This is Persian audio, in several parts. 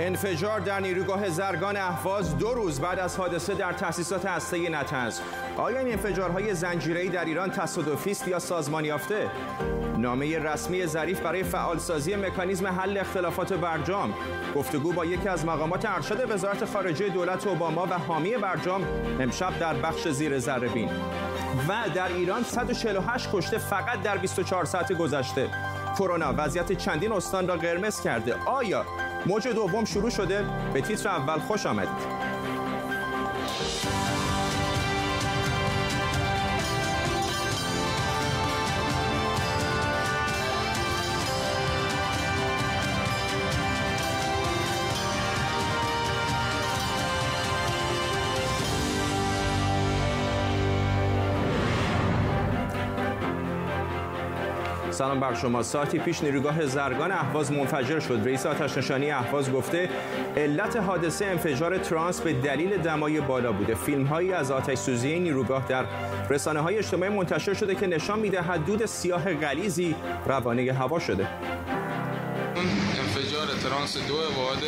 انفجار در نیروگاه زرگان اهواز دو روز بعد از حادثه در تأسیسات هسته نتنز. آیا این انفجارهای زنجیره‌ای در ایران تصادفی است یا سازمان یافته؟ نامه رسمی ظریف برای فعالسازی مکانیزم حل اختلافات برجام. گفتگو با یکی از مقامات ارشد وزارت خارجه دولت اوباما و حامی برجام امشب در بخش زیر ذره‌بین و در ایران 148 کشته فقط در 24 ساعت گذشته. کرونا وضعیت چندین استان را قرمز کرده. آیا موج دوم شروع شده. به تیتر اول خوش آمدید. سلام بر شما. ساعتی پیش نیروگاه زرگان اهواز منفجر شد. رئیس آتش نشانی اهواز گفته علت حادثه انفجار ترانس به دلیل دمای بالا بوده. فیلم هایی از آتش سوزی نیروگاه در رسانه های اجتماعی منتشر شده که نشان می‌دهد دود سیاه غلیزی روانه هوا شده. انفجار ترانس دو واحد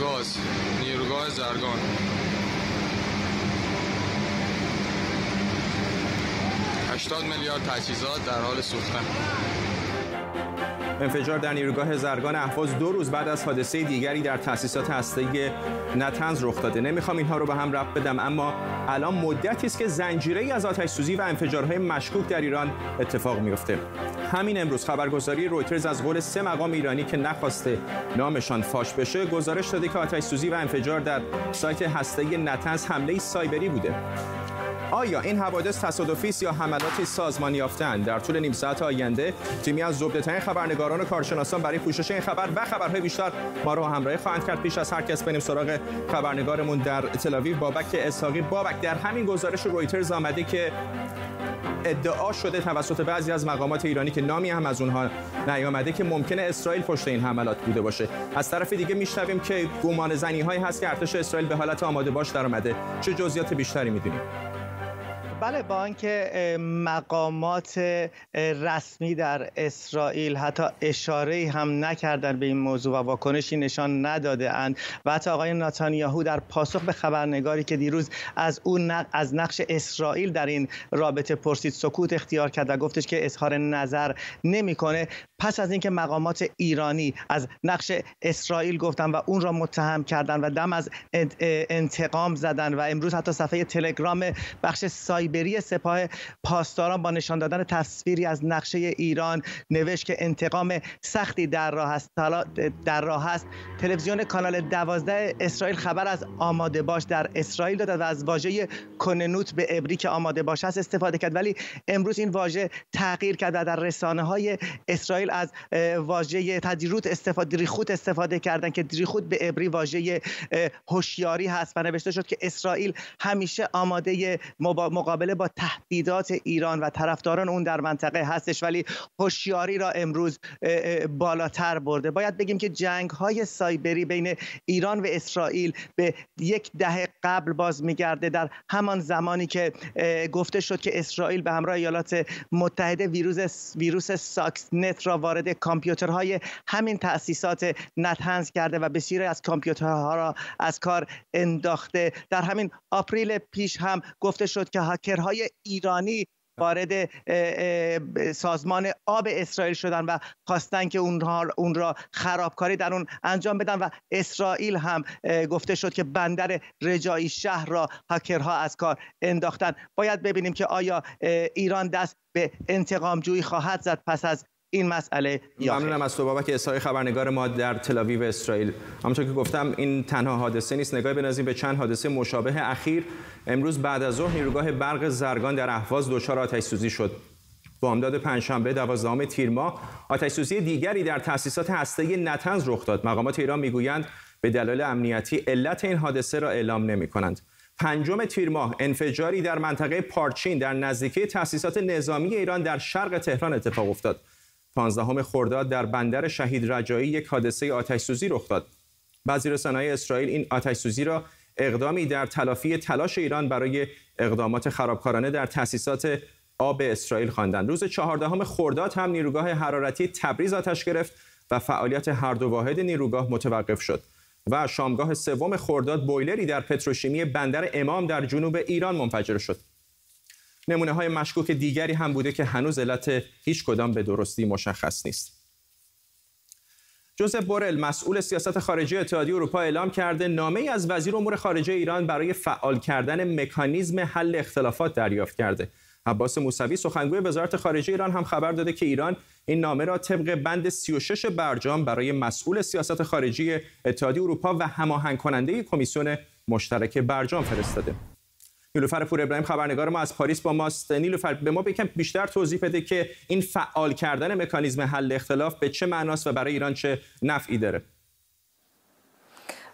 گاز نیروگاه زرگان. 80 میلیارد تجهیزات در حال سوختن. انفجار در نیروگاه زرگان احواز دو روز بعد از حادثه دیگری در تأسیسات هسته‌ای نتنز رخ داده. نمی‌خوام اینها رو به هم ربط بدم اما الان مدتی است که زنجیره از آتش سوزی و انفجارهای مشکوک در ایران اتفاق میفته همین امروز خبرگزاری رویترز از قول سه مقام ایرانی که نخواسته نامشان فاش بشه گزارش داده که آتش سوزی و انفجار در سایت هسته‌ای نتنز حمله سایبری بوده. آیا این حوادث تصادفی است یا حملاتی سازمانی یافته‌اند؟ در طول نیم ساعت آینده تیمی از زبده‌ترین خبرنگاران و کارشناسان برای پوشش این خبر و خبرهای بیشتر ما رو همراهی خواهند کرد. پیش از هر کس بریم سراغ خبرنگارمون در تل بابک اسحاقی. بابک در همین گزارش رویترز آمده که ادعا شده توسط بعضی از مقامات ایرانی که نامی هم از اونها نیامده که ممکنه اسرائیل پشت این حملات بوده باشه. از طرف دیگه میشنویم که گمان زنی هایی هست که ارتش اسرائیل به حالت آماده باش در آمده چه جزئیات بیشتری می‌دونیم؟ بله با اینکه مقامات رسمی در اسرائیل حتی اشاره هم نکردن به این موضوع و واکنشی نشان نداده اند و حتی آقای ناتانیاهو در پاسخ به خبرنگاری که دیروز از اون از نقش اسرائیل در این رابطه پرسید سکوت اختیار کرد و گفتش که اظهار نظر نمی‌کنه. پس از اینکه مقامات ایرانی از نقش اسرائیل گفتن و اون را متهم کردن و دم از انتقام زدن و امروز حتی صفحه تلگرام بخش سایبری سپاه پاسداران با نشان دادن تصویری از نقشه ایران نوشت که انتقام سختی در راه است. در راه است. تلویزیون کانال دوازده اسرائیل خبر از آماده باش در اسرائیل داد و از واژه کننوت به عبری که آماده باش است استفاده کرد. ولی امروز این واژه تغییر کرد و در رسانه های اسرائیل از واژه تدریروت استفاده دریخوت استفاده کردن که دریخوت به عبری واژه هوشیاری هست و نوشته شد که اسرائیل همیشه آماده مقابله با تهدیدات ایران و طرفداران اون در منطقه هستش ولی هوشیاری را امروز بالاتر برده. باید بگیم که جنگ های سایبری بین ایران و اسرائیل به یک دهه قبل باز میگرده. در همان زمانی که گفته شد که اسرائیل به همراه ایالات متحده ویروس ویروس استاکس نت را وارد کامپیوترهای همین تأسیسات نطنز کرده و بسیاری از کامپیوترها را از کار انداخته. در همین آپریل پیش هم گفته شد که هکرهای ایرانی وارد سازمان آب اسرائیل شدن و خواستن که اونها اون را خرابکاری در اون انجام بدن و اسرائیل هم گفته شد که بندر رجایی شهر را هاکرها از کار انداختن. باید ببینیم که آیا ایران دست به انتقام جویی خواهد زد پس از این مسئله ممنونم از تو بابک اسحاقی خبرنگار ما در تل اسرائیل. همونطور که گفتم این تنها حادثه نیست. نگاه بنازیم به چند حادثه مشابه اخیر. امروز بعد از ظهر نیروگاه برق زرگان در اهواز دچار آتش سوزی شد. بامداد پنجشنبه دوازدهم تیر ماه آتش سوزی دیگری در تأسیسات هسته‌ای نتنز رخ داد. مقامات ایران می‌گویند به دلایل امنیتی علت این حادثه را اعلام نمی کنند. پنجم تیر ماه انفجاری در منطقه پارچین در نزدیکی تأسیسات نظامی ایران در شرق تهران اتفاق افتاد. 15 خرداد در بندر شهید رجایی یک حادثه آتش سوزی رخ داد. بعضی رسانه‌های اسرائیل این آتش سوزی را اقدامی در تلافی تلاش ایران برای اقدامات خرابکارانه در تأسیسات آب اسرائیل خواندند. روز چهاردهم خرداد هم نیروگاه حرارتی تبریز آتش گرفت و فعالیت هر دو واحد نیروگاه متوقف شد. و شامگاه سوم خرداد بویلری در پتروشیمی بندر امام در جنوب ایران منفجر شد. نمونه های مشکوک دیگری هم بوده که هنوز علت هیچ کدام به درستی مشخص نیست. جوزف بورل مسئول سیاست خارجی اتحادیه اروپا اعلام کرده نامه ای از وزیر امور خارجه ایران برای فعال کردن مکانیزم حل اختلافات دریافت کرده. عباس موسوی سخنگوی وزارت خارجه ایران هم خبر داده که ایران این نامه را طبق بند 36 برجام برای مسئول سیاست خارجی اتحادیه اروپا و هماهنگ کننده کمیسیون مشترک برجام فرستاده. نیلوفر پور ابراهیم خبرنگار ما از پاریس با ماست. نیلوفر به ما بکن بیشتر توضیح بده که این فعال کردن مکانیزم حل اختلاف به چه معناست و برای ایران چه نفعی داره.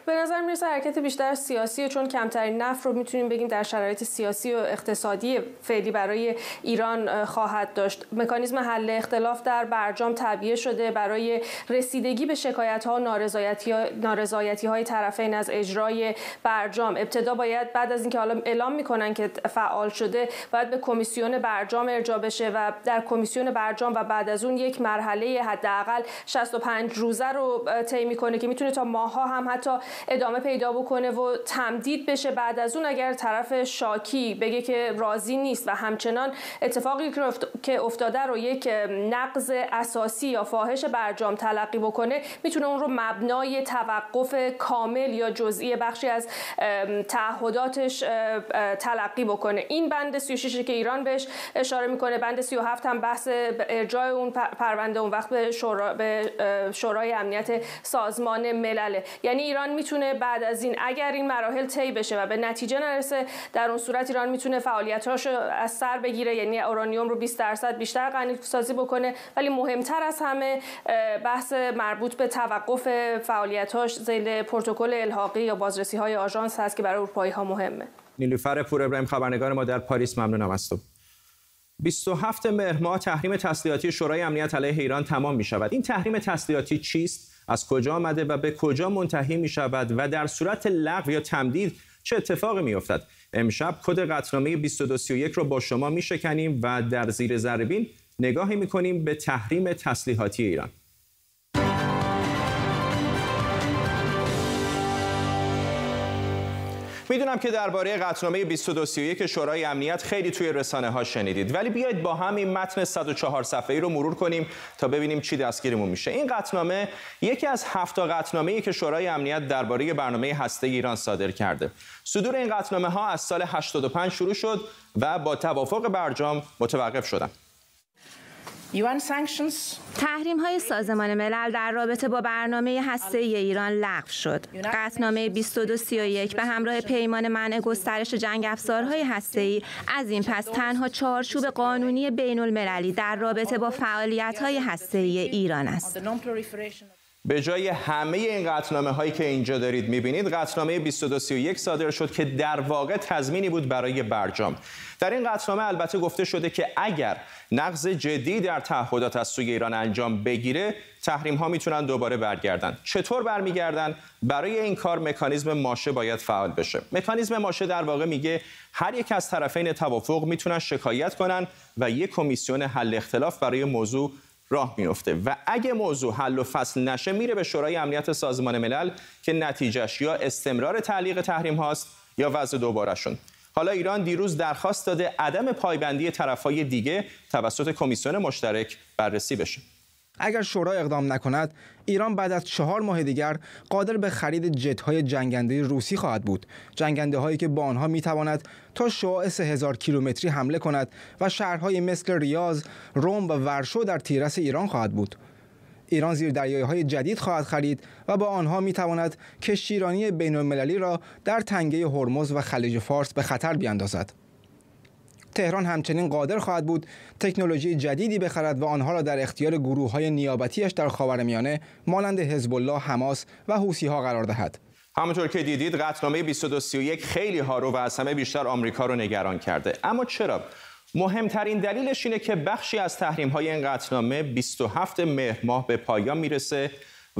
به نظر می‌رسه حرکت بیشتر سیاسی چون کمترین نفت رو می‌تونیم بگیم در شرایط سیاسی و اقتصادی فعلی برای ایران خواهد داشت. مکانیزم حل اختلاف در برجام تعبیه شده. برای رسیدگی به شکایت ها نارضایتی, نارضایتی های طرفین از اجرای برجام. ابتدا باید بعد از اینکه حالا اعلام می‌کنن که فعال شده باید به کمیسیون برجام ارجا بشه و در کمیسیون برجام و بعد از اون یک مرحله حداقل 65 روزه رو طی می‌کنه که می‌تونه تا ماها هم حتی ادامه پیدا بکنه و تمدید بشه. بعد از اون اگر طرف شاکی بگه که راضی نیست و همچنان اتفاقی که افتاده رو یک نقض اساسی یا فاحش برجام تلقی بکنه می‌تونه اون رو مبنای توقف کامل یا جزئی بخشی از تعهداتش تلقی بکنه. این بند 36 که ایران بهش اشاره می‌کنه بند 37 هم بحث ارجاع اون پرونده اون وقت به, شورا به شورای امنیت سازمان ملله. یعنی ایران می‌تونه بعد از این اگر این مراحل طی بشه و به نتیجه نرسه در اون صورت ایران می‌تونه فعالیتاش از سر بگیره یعنی اورانیوم رو 20 درصد بیشتر غنی سازی بکنه ولی مهمتر از همه بحث مربوط به توقف فعالیتاش زیل پروتکل الحاقی یا بازرسی های آژانس هست که برای اروپایی ها مهمه نیلوفر پور ابراهیم خبرنگار ما در پاریس ممنونم از تو 27 مهر ماه تحریم تسلیحاتی شورای امنیت علیه ایران تمام می شود. این تحریم تسلیحاتی چیست؟ از کجا آمده و به کجا منتهی می شود و در صورت لغو یا تمدید چه اتفاقی می افتد؟ امشب کد قطنامه 2231 رو با شما می شکنیم و در زیر ذربین نگاهی می کنیم به تحریم تسلیحاتی ایران. می‌دونم که درباره قطعنامه 2231 شورای امنیت خیلی توی رسانه ها شنیدید. ولی بیاید با هم این متن 104 صفحه‌ای رو مرور کنیم تا ببینیم چی دستگیرمون میشه. این قطعنامه یکی از هفت تا ای که شورای امنیت درباره برنامه هسته ایران صادر کرده. صدور این قطعنامه ها از سال 85 شروع شد و با توافق برجام متوقف شدند تحریم های سازمان ملل در رابطه با برنامه هسته ای ایران لغو شد. قطنامه 2231 به همراه پیمان منع گسترش جنگ افزارهای هسته ای از این پس تنها چارچوب قانونی بین المللی در رابطه با فعالیت های هسته ای ایران است. به جای همه این قطنامه هایی که اینجا دارید می‌بینید قطنامه 2231 صادر شد که در واقع تضمینی بود برای برجام. در این قطنامه البته گفته شده که اگر نقض جدی در تعهدات از سوی ایران انجام بگیره تحریم ها می‌تونن دوباره برگردن. چطور برمیگردن؟ برای این کار مکانیزم ماشه باید فعال بشه. مکانیزم ماشه در واقع میگه هر یک از طرفین توافق می‌تونن شکایت کنن و یک کمیسیون حل اختلاف برای موضوع راه میفته و اگه موضوع حل و فصل نشه میره به شورای امنیت سازمان ملل که نتیجهش یا استمرار تعلیق تحریم هاست یا وضع دوبارهشون. حالا ایران دیروز درخواست داده عدم پایبندی طرفهای دیگه توسط کمیسیون مشترک بررسی بشه. اگر شورا اقدام نکند ایران بعد از چهار ماه دیگر قادر به خرید جت های جنگنده روسی خواهد بود جنگنده هایی که با آنها می تواند تا شعاع هزار کیلومتری حمله کند و شهرهای مثل ریاض، روم و ورشو در تیرس ایران خواهد بود ایران زیر دریایی های جدید خواهد خرید و با آنها می تواند کشتیرانی بین المللی را در تنگه هرمز و خلیج فارس به خطر بیاندازد. تهران همچنین قادر خواهد بود تکنولوژی جدیدی بخرد و آنها را در اختیار گروه های نیابتیش در خاورمیانه مانند حزب الله، حماس و حوسی ها قرار دهد. همونطور که دیدید قطعنامه 2231 خیلی ها رو و از همه بیشتر آمریکا رو نگران کرده اما چرا مهمترین دلیلش اینه که بخشی از تحریم های این قطعنامه 27 مهر ماه به پایان می‌رسه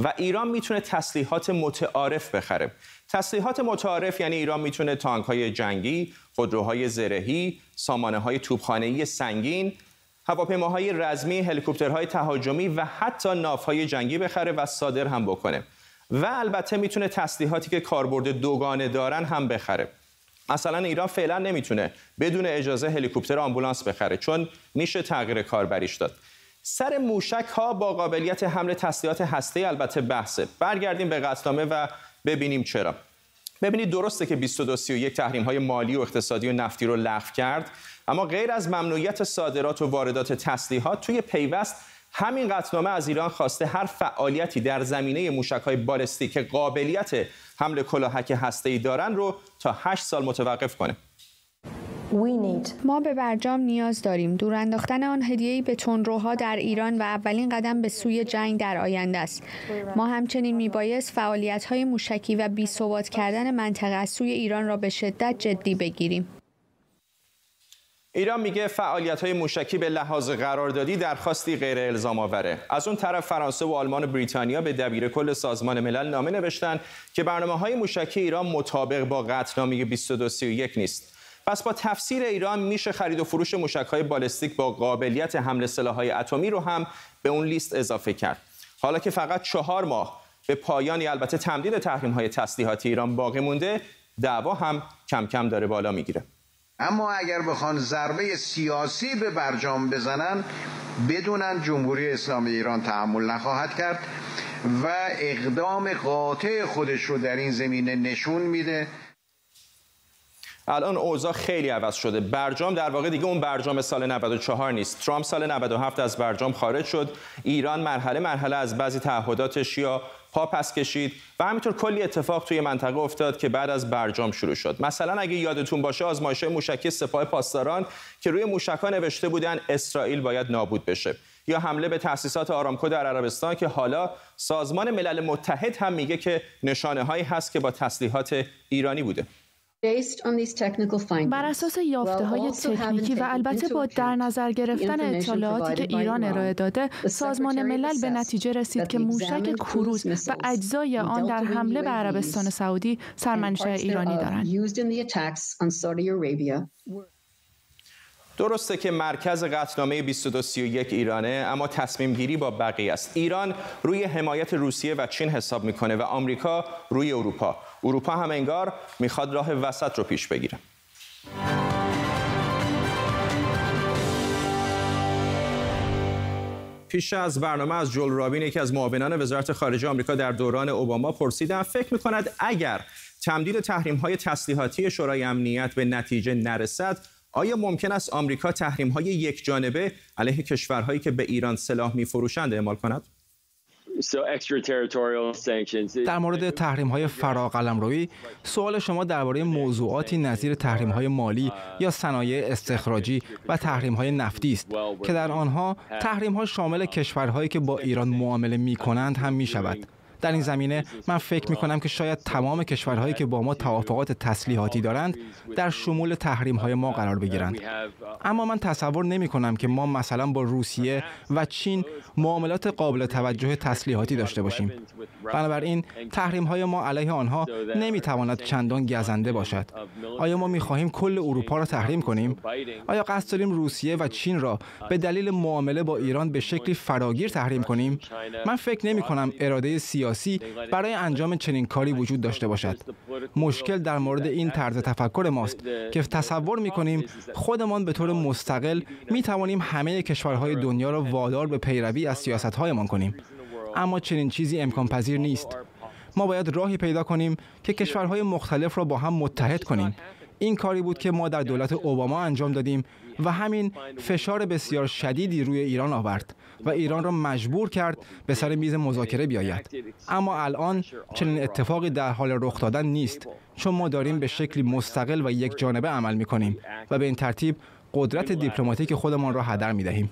و ایران می‌تونه تسلیحات متعارف بخره. تسلیحات متعارف یعنی ایران می‌تونه تانک های جنگی، خودروهای زرهی، سامانه های سنگین، هواپیماهای رزمی، هلیکوپترهای تهاجمی و حتی نافهای جنگی بخره و صادر هم بکنه. و البته می‌تونه تسلیحاتی که کاربرد دوگانه دارن هم بخره. مثلا ایران فعلا نمی‌تونه بدون اجازه هلیکوپتر آمبولانس بخره چون میشه تغییر کاربریش داد. سر موشک ها با قابلیت حمل تسلیحات هسته البته بحثه برگردیم به قطعنامه و ببینیم چرا ببینید درسته که 2231 تحریم های مالی و اقتصادی و نفتی رو لغو کرد اما غیر از ممنوعیت صادرات و واردات تسلیحات توی پیوست همین قطعنامه از ایران خواسته هر فعالیتی در زمینه موشک های بالستیک که قابلیت حمل کلاهک هسته‌ای دارن رو تا 8 سال متوقف کنه. ما به برجام نیاز داریم. دور انداختن آن هدیه‌ای به تندروها در ایران و اولین قدم به سوی جنگ در آینده است. ما همچنین میبایست فعالیت‌های موشکی و بی‌ثبات کردن منطقه از سوی ایران را به شدت جدی بگیریم. ایران میگه فعالیت های موشکی به لحاظ قراردادی درخواستی غیر الزام آوره از اون طرف فرانسه و آلمان و بریتانیا به دبیر کل سازمان ملل نامه نوشتن که برنامه های موشکی ایران مطابق با قطعنامه 2231 نیست پس با تفسیر ایران میشه خرید و فروش موشک های بالستیک با قابلیت حمل های اتمی رو هم به اون لیست اضافه کرد. حالا که فقط چهار ماه به پایانی البته تمدید تحریم های تسلیحاتی ایران باقی مونده دعوا هم کم کم داره بالا می‌گیره. اما اگر بخوان ضربه سیاسی به برجام بزنن بدونن جمهوری اسلامی ایران تحمل نخواهد کرد و اقدام قاطع خودش رو در این زمینه نشون میده. الان اوضاع خیلی عوض شده. برجام در واقع دیگه اون برجام سال 94 نیست. ترامپ سال 97 از برجام خارج شد. ایران مرحله مرحله از بعضی تعهداتش یا پا پس کشید و همینطور کلی اتفاق توی منطقه افتاد که بعد از برجام شروع شد. مثلا اگه یادتون باشه آزمایش موشکی سپاه پاسداران که روی موشک‌ها نوشته بودن اسرائیل باید نابود بشه. یا حمله به تأسیسات آرامکو در عربستان که حالا سازمان ملل متحد هم میگه که نشانه هایی هست که با تسلیحات ایرانی بوده. بر اساس یافته های تکنیکی و البته با در نظر گرفتن اطلاعاتی که ایران ارائه داده سازمان ملل به نتیجه رسید که موشک کروز و اجزای آن در حمله به عربستان سعودی سرمنشأ ایرانی دارند. درسته که مرکز قطعنامه 2231 ایرانه اما تصمیم گیری با بقیه است. ایران روی حمایت روسیه و چین حساب می‌کنه و آمریکا روی اروپا. اروپا هم انگار می‌خواد راه وسط رو پیش بگیره پیش از برنامه از جول رابین یکی از معاونان وزارت خارجه آمریکا در دوران اوباما پرسیدم فکر می‌کند اگر تمدید تحریم های تسلیحاتی شورای امنیت به نتیجه نرسد آیا ممکن است آمریکا تحریم های یک جانبه علیه کشورهایی که به ایران سلاح میفروشند اعمال کند؟ در مورد تحریم های فراقلمروی سوال شما درباره موضوعاتی نظیر تحریم های مالی یا صنایع استخراجی و تحریم های نفتی است که در آنها تحریم ها شامل کشورهایی که با ایران معامله می کنند هم می شود. در این زمینه من فکر می کنم که شاید تمام کشورهایی که با ما توافقات تسلیحاتی دارند در شمول تحریم های ما قرار بگیرند. اما من تصور نمی کنم که ما مثلا با روسیه و چین معاملات قابل توجه تسلیحاتی داشته باشیم. بنابراین تحریم های ما علیه آنها نمی تواند چندان گزنده باشد. آیا ما می خواهیم کل اروپا را تحریم کنیم؟ آیا قصد داریم روسیه و چین را به دلیل معامله با ایران به شکلی فراگیر تحریم کنیم؟ من فکر نمی کنم اراده سیاسی سیاسی برای انجام چنین کاری وجود داشته باشد. مشکل در مورد این طرز تفکر ماست که تصور می کنیم خودمان به طور مستقل می توانیم همه کشورهای دنیا را وادار به پیروی از سیاستهایمان کنیم. اما چنین چیزی امکان پذیر نیست. ما باید راهی پیدا کنیم که کشورهای مختلف را با هم متحد کنیم. این کاری بود که ما در دولت اوباما انجام دادیم و همین فشار بسیار شدیدی روی ایران آورد و ایران را مجبور کرد به سر میز مذاکره بیاید اما الان چنین اتفاقی در حال رخ دادن نیست چون ما داریم به شکلی مستقل و یک جانبه عمل می کنیم و به این ترتیب قدرت دیپلماتیک خودمان را هدر می دهیم.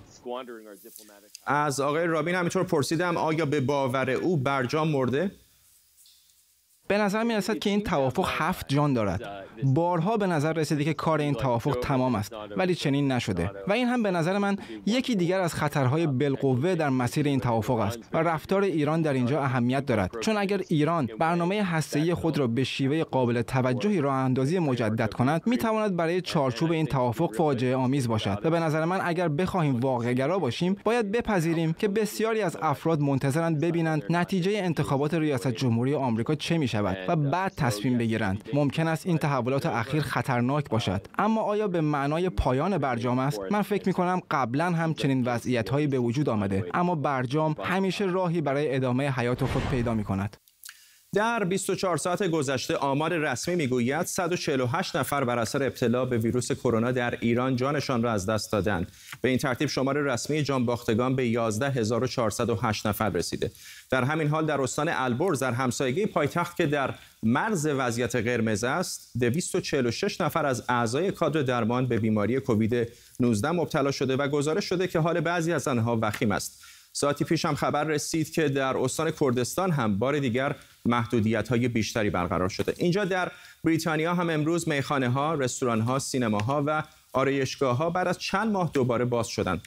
از آقای رابین همینطور پرسیدم آیا به باور او برجام مرده؟ به نظر می رسد که این توافق هفت جان دارد. بارها به نظر رسیده که کار این توافق تمام است ولی چنین نشده. و این هم به نظر من یکی دیگر از خطرهای بالقوه در مسیر این توافق است و رفتار ایران در اینجا اهمیت دارد. چون اگر ایران برنامه هسته‌ای خود را به شیوه قابل توجهی راه اندازی مجدد کند می تواند برای چارچوب این توافق فاجعه آمیز باشد. و به نظر من اگر بخواهیم واقعگرا باشیم باید بپذیریم که بسیاری از افراد منتظرند ببینند نتیجه انتخابات ریاست جمهوری آمریکا چه می شود و بعد تصمیم بگیرند. ممکن است این تحولات اخیر خطرناک باشد. اما آیا به معنای پایان برجام است؟ من فکر می کنم قبلا هم چنین وضعیت هایی به وجود آمده. اما برجام همیشه راهی برای ادامه حیات خود پیدا می کند در 24 ساعت گذشته آمار رسمی می‌گوید 148 نفر بر اثر ابتلا به ویروس کرونا در ایران جانشان را از دست دادند. به این ترتیب شمار رسمی جان باختگان به 11408 نفر رسیده. در همین حال در استان البرز در همسایگی پایتخت که در مرز وضعیت قرمز است 246 نفر از اعضای کادر درمان به بیماری کووید 19 مبتلا شده و گزارش شده که حال بعضی از آنها وخیم است. ساعتی پیش هم خبر رسید که در استان کردستان هم بار دیگر محدودیت های بیشتری برقرار شده اینجا در بریتانیا هم امروز میخانه ها، رستوران ها، سینما ها و آرایشگاه ها بعد از چند ماه دوباره باز شدند.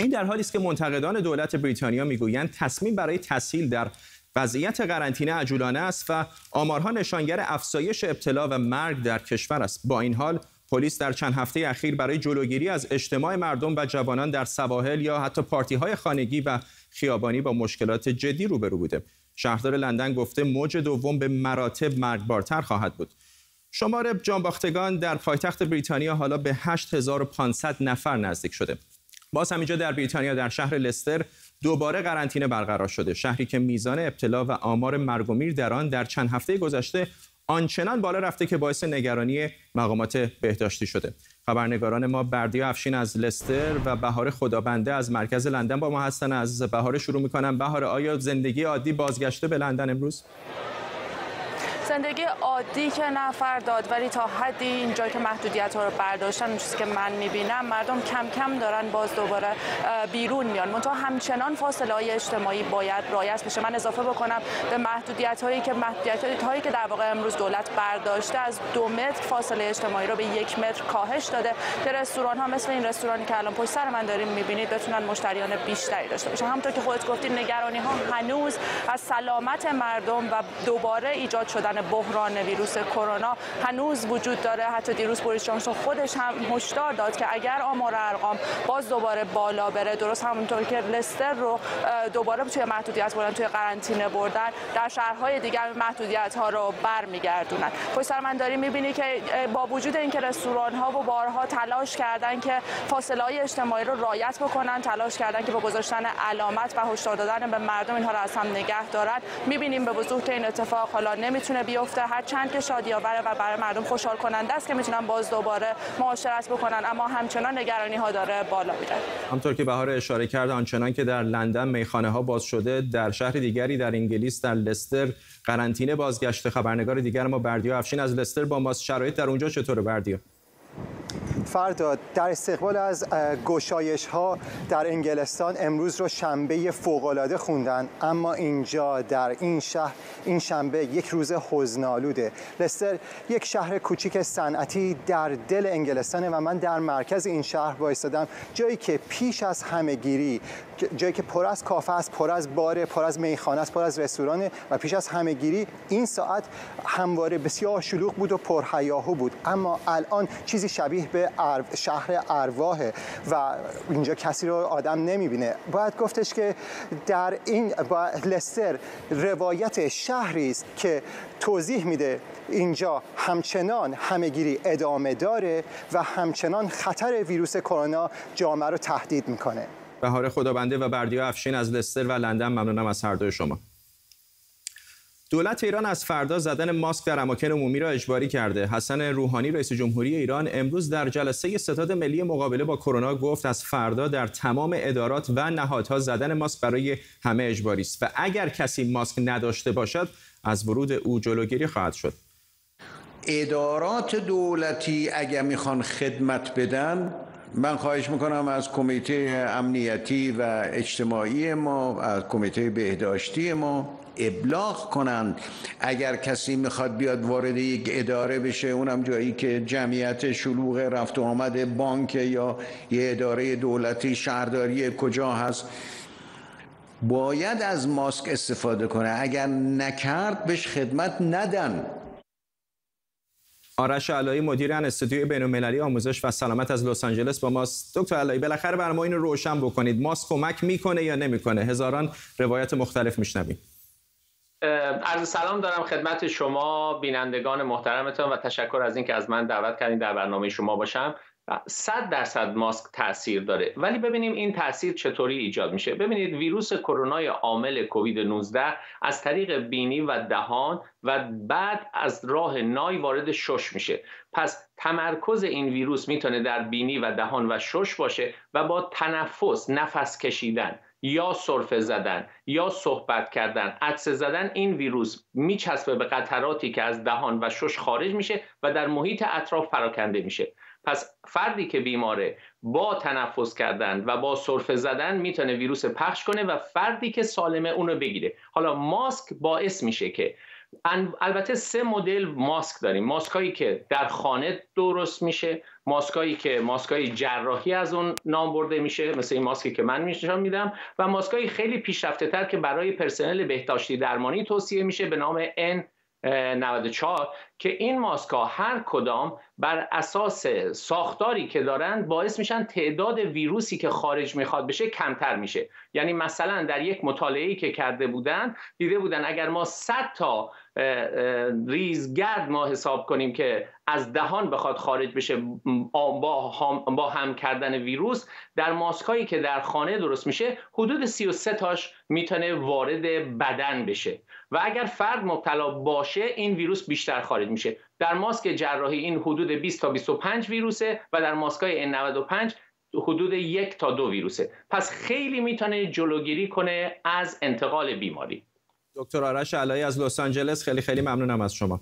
این در حالی است که منتقدان دولت بریتانیا می‌گویند تصمیم برای تسهیل در وضعیت قرنطینه عجولانه است و آمارها نشانگر افزایش ابتلا و مرگ در کشور است. با این حال پلیس در چند هفته اخیر برای جلوگیری از اجتماع مردم و جوانان در سواحل یا حتی پارتی های خانگی و خیابانی با مشکلات جدی روبرو بوده. شهردار لندن گفته موج دوم به مراتب مرگبارتر خواهد بود. شمار جانباختگان در پایتخت بریتانیا حالا به 8500 نفر نزدیک شده. باز همینجا در بریتانیا در شهر لستر دوباره قرنطینه برقرار شده شهری که میزان ابتلا و آمار مرگ و میر در آن در چند هفته گذشته آنچنان بالا رفته که باعث نگرانی مقامات بهداشتی شده خبرنگاران ما بردیا افشین از لستر و بهار خدابنده از مرکز لندن با ما هستن. از بهار شروع می‌کنم. بهار آیا زندگی عادی بازگشته به لندن امروز؟ زندگی عادی که نفر داد ولی تا حدی اینجا که محدودیت ها رو برداشتن چیزی که من می‌بینم مردم کم کم دارن باز دوباره بیرون میان. منتها همچنان فاصله های اجتماعی باید رعایت بشه. من اضافه بکنم به محدودیت هایی که محدودیت هایی که در واقع امروز دولت برداشته از دو متر فاصله اجتماعی رو به یک متر کاهش داده. که رستوران ها مثل این رستورانی که الان پشت سر من داریم می‌بینید بتونن مشتریان بیشتری داشته باشن. همونطور که خودت گفتی نگرانی ها هنوز از سلامت مردم و دوباره ایجاد شدن بحران ویروس کرونا. هنوز وجود داره. حتی دیروز بوریس جانسون خودش هم هشدار داد که اگر آمار ارقام باز دوباره بالا بره درست همونطور که لستر رو دوباره توی محدودیت بردن توی قرنطینه بردن در شهرهای دیگر محدودیت ها رو برمیگردونن. پشت سر من داریم می‌بینی که با وجود اینکه رستوران ها و بارها تلاش کردن که فاصله های اجتماعی رو رعایت بکنن تلاش کردن که با گذاشتن علامت و هشدار دادن به مردم اینها رو از هم نگه دارن می‌بینیم به وضوح این اتفاق حالا نمی‌تونه بیفته. هر چند که شادی آوره و برای مردم خوشحال کننده است که می‌تونن باز دوباره معاشرت بکنن. اما همچنان نگرانی ها داره بالا میره. همطور که بهار اشاره کرد آنچنان که در لندن میخانه ها باز شده در شهر دیگری در انگلیس در لستر قرنطینه بازگشته. خبرنگار دیگر ما بردیا افشین از لستر با ماست شرایط در اونجا چطوره بردیا فرداد در استقبال از گشایش ها در انگلستان امروز رو شنبه فوقالعاده خوندن. اما اینجا در این شهر این شنبه یک روز حزنالوده لستر یک شهر کوچیک صنعتی در دل انگلستانه و من در مرکز این شهر وایستادم. جایی که پیش از همهگیری جایی که پر از کافه است پر از بار پر از میخانه است پر از رستوران و پیش از همهگیری این ساعت همواره بسیار شلوغ بود و پرهیاهو بود. اما الان چیزی شبیه به شهر ارواحه و اینجا کسی رو آدم نمی‌بینه. باید گفتش که در این با لستر روایت شهری است که توضیح میده اینجا همچنان همهگیری ادامه داره و همچنان خطر ویروس کرونا جامعه رو تهدید می‌کنه. بهار خدابنده و بردیا افشین از لستر و لندن ممنونم از هر دوی شما دولت ایران از فردا زدن ماسک در اماکن عمومی را اجباری کرده. حسن روحانی رئیس جمهوری ایران امروز در جلسه ستاد ملی مقابله با کرونا گفت از فردا در تمام ادارات و نهادها زدن ماسک برای همه اجباری است و اگر کسی ماسک نداشته باشد از ورود او جلوگیری خواهد شد. ادارات دولتی اگر می‌خوان خدمت بدن من خواهش می‌کنم از کمیته امنیتی و اجتماعی ما از کمیته بهداشتی ما ابلاغ کنند. اگر کسی می‌خواد بیاد وارد یک اداره بشه اونم جایی که جمعیت شلوغ رفت و آمد بانک یا یه اداره دولتی شهرداری کجا هست باید از ماسک استفاده کنه. اگر نکرد بهش خدمت ندن. آرش علایی مدیر استودیوی بین‌المللی آموزش و سلامت از لس آنجلس با ماست. دکتر علایی بالاخره بر ما این روشن بکنید. ماسک کمک می‌کنه یا نمی‌کنه؟ هزاران روایت مختلف میشنویم. عرض سلام دارم خدمت شما بینندگان محترمتان و تشکر از اینکه از من دعوت کردین در برنامه شما باشم. صد درصد ماسک تاثیر داره. ولی ببینیم این تاثیر چطوری ایجاد میشه. ببینید ویروس کرونا عامل کووید 19 از طریق بینی و دهان و بعد از راه نای وارد شش میشه. پس تمرکز این ویروس می‌تونه در بینی و دهان و شش باشه و با تنفس نفس کشیدن یا سرفه زدن یا صحبت کردن عکس زدن این ویروس میچسبه به قطراتی که از دهان و شش خارج میشه و در محیط اطراف پراکنده میشه. پس فردی که بیماره با تنفس کردن و با سرفه زدن می‌تونه ویروس پخش کنه و فردی که سالمه اونو بگیره. حالا ماسک باعث میشه که البته سه مدل ماسک داریم. ماسک هایی که در خانه درست میشه ماسک هایی که ماسک های جراحی از اون نام برده میشه مثل این ماسکی که من نشان میدم و ماسک های خیلی پیشرفته تر که برای پرسنل بهداشتی درمانی توصیه میشه به نام N 94 که این ماسک ها هر کدام بر اساس ساختاری که دارند باعث میشن تعداد ویروسی که خارج می‌خواد بشه کمتر میشه. یعنی مثلا در یک مطالعه که کرده بودن دیده بودن اگر ما 100 تا ریزگرد ما حساب کنیم که از دهان بخواد خارج بشه با هم, کردن ویروس در ماسک که در خانه درست میشه حدود 33 تاش می‌تونه وارد بدن بشه. و اگر فرد مبتلا باشه این ویروس بیشتر خارج میشه. در ماسک جراحی این حدود 20 تا 25 ویروسه و در ماسک های N95 حدود یک تا دو ویروسه. پس خیلی می‌تونه جلوگیری کنه از انتقال بیماری. دکتر آرش علایی از لس آنجلس خیلی خیلی ممنونم از شما.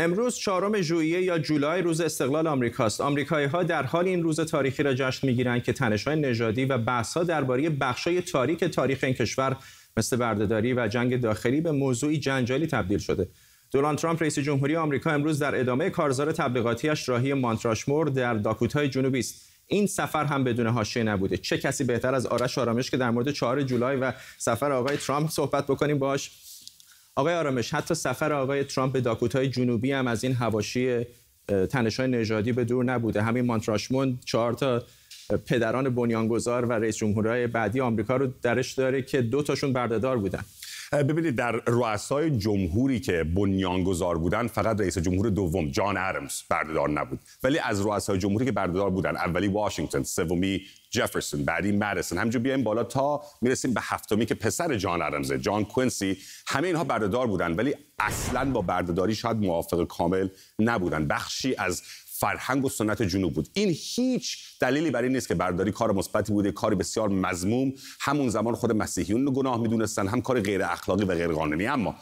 امروز چهارم ژوئیه یا جولای روز استقلال آمریکاست. آمریکایی ها در حال این روز تاریخی را جشن می‌گیرند که تنش‌های نژادی و بحث‌ها درباره بخشای تاریک تاریخ این کشور مثل بردهداری و جنگ داخلی به موضوعی جنجالی تبدیل شده. دونالد ترامپ رئیس جمهوری آمریکا امروز در ادامه کارزار تبلیغاتیش راهی مانتراشمور در داکوتای جنوبی است. این سفر هم بدون حاشیه نبوده چه کسی بهتر از آرش آرامش که در مورد 4 جولای و سفر آقای ترامپ صحبت بکنیم باش آقای آرامش حتی سفر آقای ترامپ به داکوتای جنوبی هم از این حواشی تنش‌های نژادی به دور نبوده. همین مانتراشمون چهار تا پدران بنیانگذار و رئیس جمهورهای بعدی آمریکا رو درش داره که دو تاشون بردهدار بودن. ببینید در رؤسای جمهوری که بنیانگذار بودن فقط رئیس جمهور دوم جان ادمز بردهدار نبود. ولی از رؤسای جمهوری که بردهدار بودن اولی واشنگتن سومی جفرسون بعدی مدیسون همینجور بیایم بالا تا می‌رسیم به هفتمی که پسر جان ادمزه جان کوینسی. همه اینها بردهدار بودن ولی اصلا با بردهداری شاید موافق کامل نبودن. بخشی از فرهنگ و سنت جنوب بود. این هیچ دلیلی برای نیست که برداری کار مثبتی بوده کاری بسیار مزموم همون زمان خود مسیحیون رو گناه می‌دونستن هم کار غیر اخلاقی و غیر قانونی. اما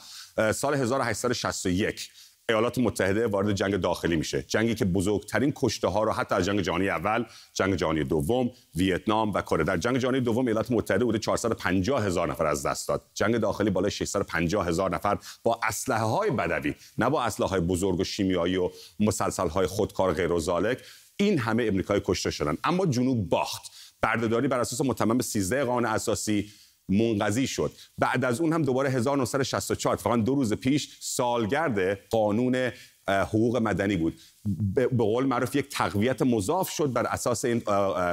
سال 1861 ایالات متحده وارد جنگ داخلی میشه. جنگی که بزرگترین کشته ها رو حتی از جنگ جهانی اول جنگ جهانی دوم ویتنام و کره. در جنگ جهانی دوم ایالات متحده بوده 450 هزار نفر از دست داد. جنگ داخلی بالای 650 هزار نفر با اسلحه های بدوی نه با اسلحه های بزرگ و شیمیایی و مسلسل های خودکار غیر و زالک. این همه امریکایی کشته شدن. اما جنوب باخت. بردهداری بر اساس متمم 13 قانون اساسی منقضی شد. بعد از اون هم دوباره 1964 فقط دو روز پیش سالگرد قانون حقوق مدنی بود. به قول معروف یک تقویت مضاف شد بر اساس این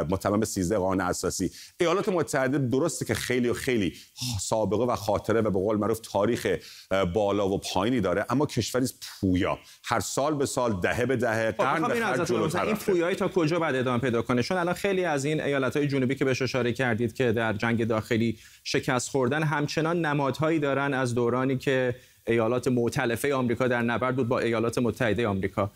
متمم 13 قانون اساسی. ایالات متحده درسته که خیلی و خیلی سابقه و خاطره و به قول معروف تاریخ بالا و پایینی داره اما کشوری پویا. هر سال به سال دهه به دهه خب، قرن به قرن جلوتر این پویایی تا کجا بعد ادامه پیدا کنه؟ چون الان خیلی از این ایالت های جنوبی که بهش اشاره کردید که در جنگ داخلی شکست خوردن همچنان نمادهایی دارن از دورانی که ایالات مؤتلفه آمریکا در نبرد بود با ایالات متحده آمریکا.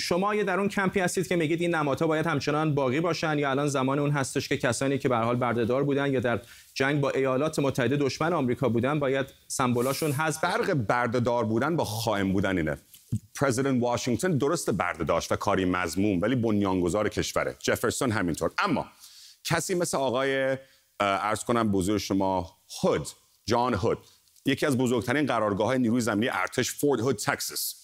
شما یه در اون کمپی هستید که میگید این نمادها باید همچنان باقی باشن یا الان زمان اون هستش که کسانی که به حال بردهدار بودن یا در جنگ با ایالات متحده دشمن آمریکا بودن باید سمبولاشون حذف فرق بردهدار بودن با خائن بودن اینه. پرزیدنت واشنگتن درست برده داشت و کاری مضموم ولی بنیانگذار کشوره جفرسون همینطور. اما کسی مثل آقای ارز کنم بزرگ شما هود جان هود یکی از بزرگترین قرارگاه های نیروی زمینی ارتش فورد هود تکساس.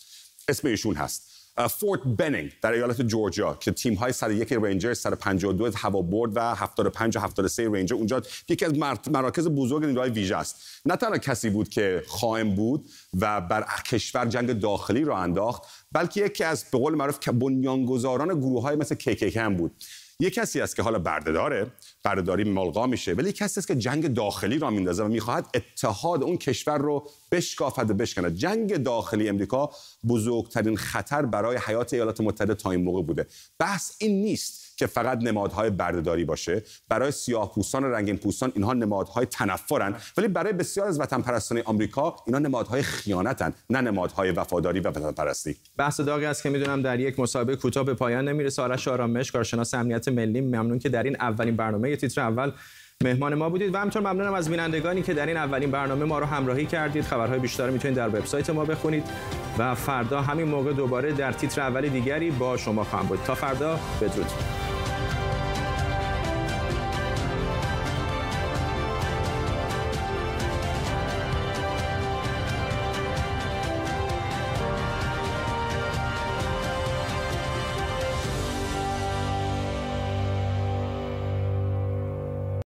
اسم ایشون هست. فورت بنینگ در ایالت جورجیا که تیم های 101 رنجر 152 هوا برد و 75 و 73 رنجر اونجا یکی از مراکز بزرگ نیروهای ویژه است. نه تنها کسی بود که خائن بود و بر کشور جنگ داخلی را انداخت بلکه یکی از به قول معروف بنیانگذاران گروه های مثل کیکیک هم بود. یه کسی است که حالا بردهداره بردهداری ملغا میشه ولی کسی است که جنگ داخلی را میندازه و می‌خواهد اتحاد اون کشور رو بشکافد و بشکنه جنگ داخلی امریکا بزرگترین خطر برای حیات ایالات متحده تا این موقع بوده. بحث این نیست که فقط نمادهای بردهداری باشه. برای سیاه پوستان و رنگین پوستان اینها نمادهای تنفرن ولی برای بسیار از وطن پرستان آمریکا اینها نمادهای خیانتن نه نمادهای وفاداری و وطن پرستی بحث داغی است که می‌دونم در یک مسابقه کوتاه به پایان نمی‌رسه. آرش آرامش کارشناس ملی. ممنون که در این اولین برنامه تیتر اول مهمان ما بودید. و همچنین ممنونم از بینندگانی که در این اولین برنامه ما رو همراهی کردید. خبرهای بیشتر می‌تونید در وبسایت ما بخونید. و فردا همین موقع دوباره در تیتر اول دیگری با شما خواهم بود. تا فردا بدرود.